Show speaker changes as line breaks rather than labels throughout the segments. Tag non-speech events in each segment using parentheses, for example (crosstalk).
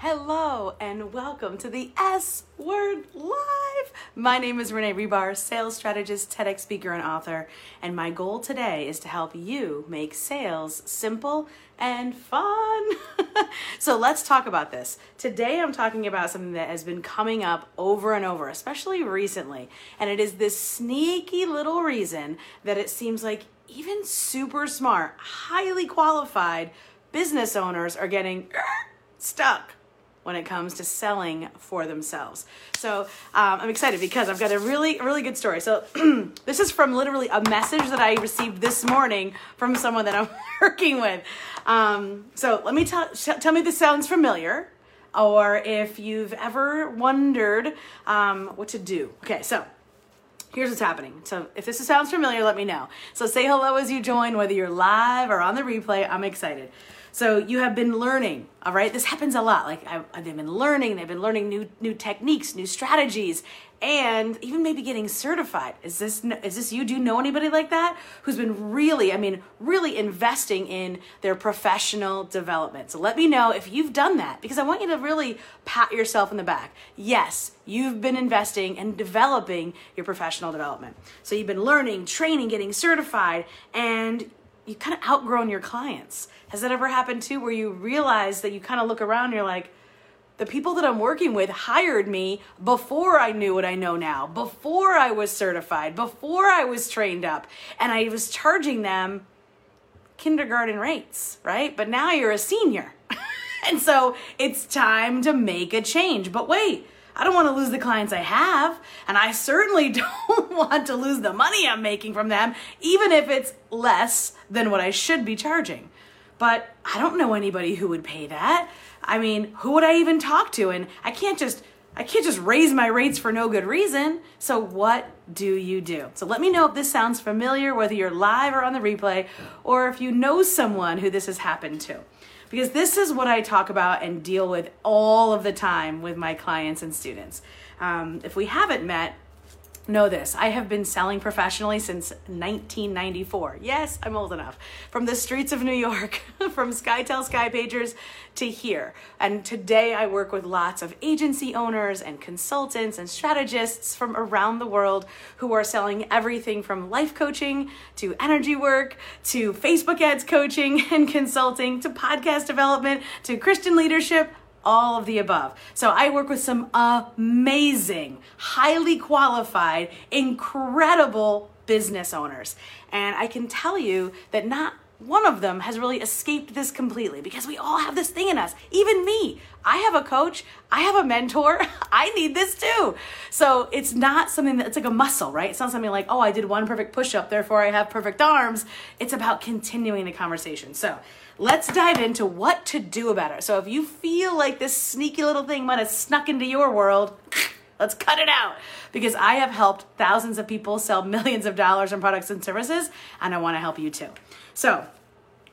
Hello and welcome to the S Word Live. My name is Renee Rebar, sales strategist, TEDx speaker, and author. And my goal today is to help you make sales simple and fun. (laughs) so let's talk about this. Today I'm talking about something that has been coming up over and over, especially recently. And it is this sneaky little reason that it seems like even super smart, highly qualified business owners are getting (laughs) stuck when it comes to selling for themselves. So um, I'm excited because I've got a really, really good story. So (clears throat) this is from literally a message that I received this morning from someone that I'm (laughs) working with. Um, so let me tell, tell me this sounds familiar or if you've ever wondered um, what to do. Okay, so here's what's happening. So if this sounds familiar, let me know. So say hello as you join, whether you're live or on the replay. I'm excited. So you have been learning, all right? This happens a lot. Like I, they've been learning, they've been learning new new techniques, new strategies, and even maybe getting certified. Is this is this you? Do you know anybody like that who's been really, I mean, really investing in their professional development? So let me know if you've done that because I want you to really pat yourself in the back. Yes, you've been investing and developing your professional development. So you've been learning, training, getting certified, and you kind of outgrown your clients. Has that ever happened too, where you realize that you kind of look around and you're like, the people that I'm working with hired me before I knew what I know now, before I was certified, before I was trained up, and I was charging them kindergarten rates, right? But now you're a senior. (laughs) and so it's time to make a change. But wait, I don't want to lose the clients I have, and I certainly (laughs) don't want to lose the money I'm making from them, even if it's less than what I should be charging. But I don't know anybody who would pay that. I mean, who would I even talk to? And I can't just I can't just raise my rates for no good reason. So what do you do? So let me know if this sounds familiar, whether you're live or on the replay, or if you know someone who this has happened to because this is what I talk about and deal with all of the time with my clients and students. Um, if we haven't met, know this I have been selling professionally since 1994. Yes, I'm old enough. From the streets of New York, (laughs) from SkyTel Skypagers to here. And today I work with lots of agency owners and consultants and strategists from around the world who are selling everything from life coaching to energy work to Facebook ads coaching (laughs) and consulting to podcast development to Christian leadership all of the above. So I work with some amazing, highly qualified, incredible business owners. And I can tell you that not one of them has really escaped this completely because we all have this thing in us. Even me. I have a coach, I have a mentor, (laughs) I need this too. So it's not something that it's like a muscle, right? It's not something like, oh, I did one perfect push up, therefore I have perfect arms. It's about continuing the conversation. So let's dive into what to do about it. So if you feel like this sneaky little thing might have snuck into your world, (clears throat) let's cut it out because I have helped thousands of people sell millions of dollars in products and services, and I want to help you too. So,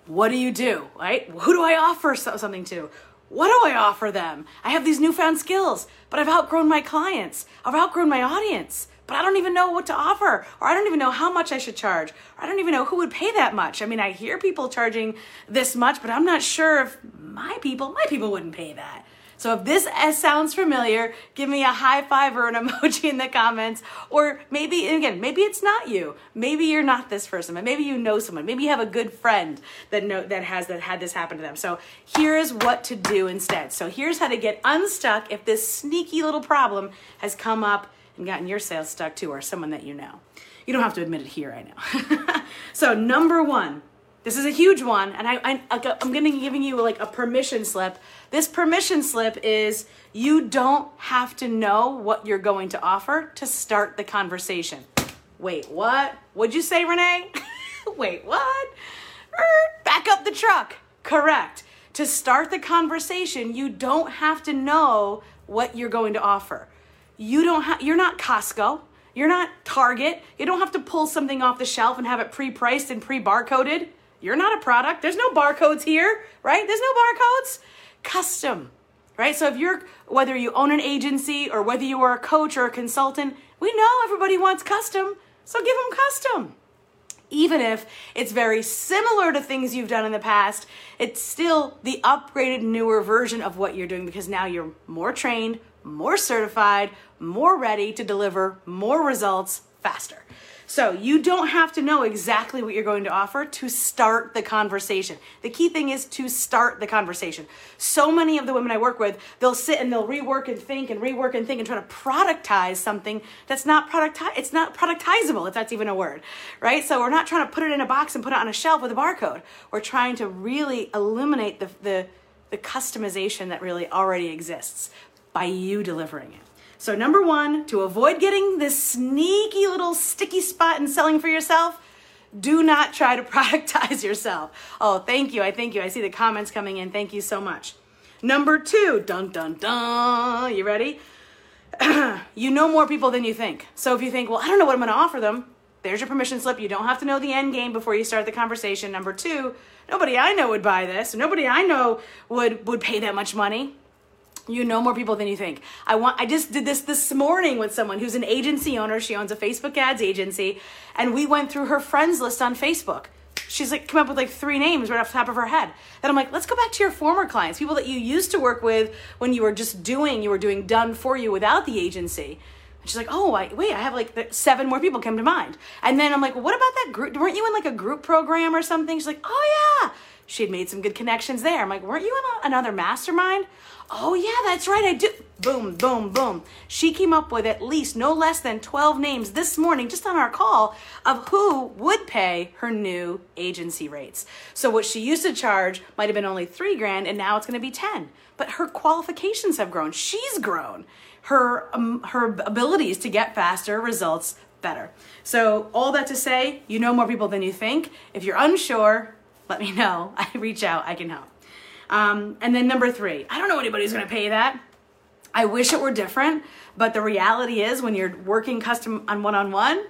what do you do, right? Who do I offer something to? What do I offer them? I have these newfound skills, but I've outgrown my clients. I've outgrown my audience but I don't even know what to offer, or I don't even know how much I should charge, or I don't even know who would pay that much. I mean, I hear people charging this much, but I'm not sure if my people, my people wouldn't pay that. So if this S (laughs) sounds familiar, give me a high five or an (laughs) emoji in the comments. Or maybe, again, maybe it's not you. Maybe you're not this person, but maybe you know someone. Maybe you have a good friend that know that has that had this happen to them. So here is what to do instead. So here's how to get unstuck if this sneaky little problem has come up and gotten your sales stuck to, or someone that you know. You don't have to admit it here, I know. (laughs) so, number one, this is a huge one, and I, I, I'm going to giving you like a permission slip. This permission slip is you don't have to know what you're going to offer to start the conversation. Wait, what? What'd you say, Renee? (laughs) Wait, what? Er, back up the truck. Correct. To start the conversation, you don't have to know what you're going to offer. You don't have you're not Costco. You're not Target. You don't have to pull something off the shelf and have it pre-priced and pre-barcoded. You're not a product. There's no barcodes here, right? There's no barcodes. Custom, right? So if you're whether you own an agency or whether you are a coach or a consultant, we know everybody wants custom. So give them custom. even if it's very similar to things you've done in the past, it's still the upgraded, newer version of what you're doing because now you're more trained, more certified, more ready to deliver more results faster. So you don't have to know exactly what you're going to offer to start the conversation. The key thing is to start the conversation. So many of the women I work with, they'll sit and they'll rework and think and rework and think and try to productize something that's not product it's not productizable if that's even a word, right? So we're not trying to put it in a box and put it on a shelf with a barcode. We're trying to really eliminate the the the customization that really already exists by you delivering it. So, number one, to avoid getting this sneaky little sticky spot in selling for yourself, do not try to (laughs) productize yourself. Oh, thank you. I thank you. I see the comments coming in. Thank you so much. Number two, dun dun dun. You ready? (clears throat) you know more people than you think. So if you think, well, I don't know what I'm going to offer them, there's your permission slip. You don't have to know the end game before you start the conversation. Number two, nobody I know would buy this. Nobody I know would would pay that much money you know more people than you think. I want I just did this this morning with someone who's an agency owner. She owns a Facebook ads agency and we went through her friends list on Facebook. She's like come up with like three names right off the top of her head. Then I'm like, let's go back to your former clients, people that you used to work with when you were just doing, you were doing done for you without the agency. And she's like, oh, I, wait, I have like seven more people come to mind. And then I'm like, well, what about that group? Weren't you in like a group program or something? She's like, oh yeah. She had made some good connections there. I'm like, weren't you in another mastermind? Oh, yeah, that's right, I do. Boom, boom, boom. She came up with at least no less than 12 names this morning, just on our call, of who would pay her new agency rates. So, what she used to charge might have been only three grand, and now it's to be 10. But her qualifications have grown. She's grown. Her, um, her abilities to get faster results better. So, all that to say, you know more people than you think. If you're unsure, let me know. (laughs) I reach out, I can help. Um, and then number three, I don't know anybody's to pay that. I wish it were different, but the reality is when you're working custom on one on one,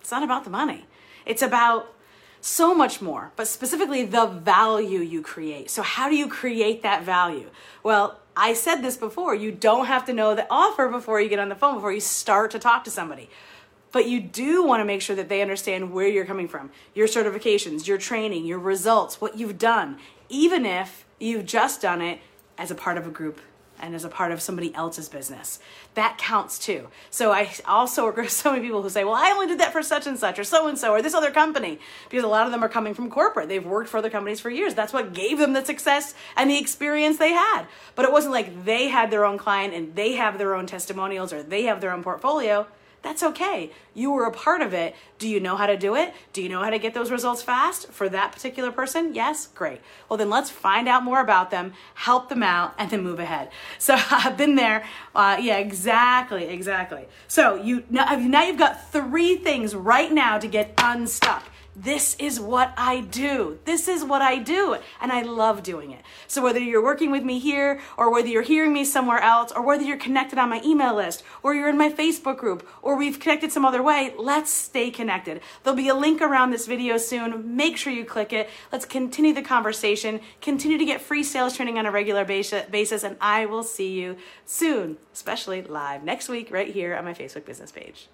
it's not about the money. It's about so much more, but specifically the value you create. So, how do you create that value? Well, I said this before you don't have to know the offer before you get on the phone, before you start to talk to somebody. But you do want to make sure that they understand where you're coming from, your certifications, your training, your results, what you've done, even if you've just done it as a part of a group and as a part of somebody else's business. That counts too. So I also work with (laughs) so many people who say, well, I only did that for such and such or so and so or this other company because a lot of them are coming from corporate. They've worked for other companies for years. That's what gave them the success and the experience they had. But it wasn't like they had their own client and they have their own testimonials or they have their own portfolio. That's okay. You were a part of it. Do you know how to do it? Do you know how to get those results fast for that particular person? Yes? Great. Well, then let's find out more about them, help them out, and then move ahead. (laughs) So I've been there. Uh, yeah, exactly, exactly. So you now, now you've got three things right now to get unstuck. This is what I do. This is what I do. And I love doing it. So whether you're working with me here, or whether you're hearing me somewhere else, or whether you're connected on my email list, or you're in my Facebook group, or we've connected some other way, let's stay connected. There'll be a link around this video soon. Make sure you click it. Let's continue the conversation, continue to get free sales training on a regular basis, and I will see you soon, especially live next week right here on my Facebook business page.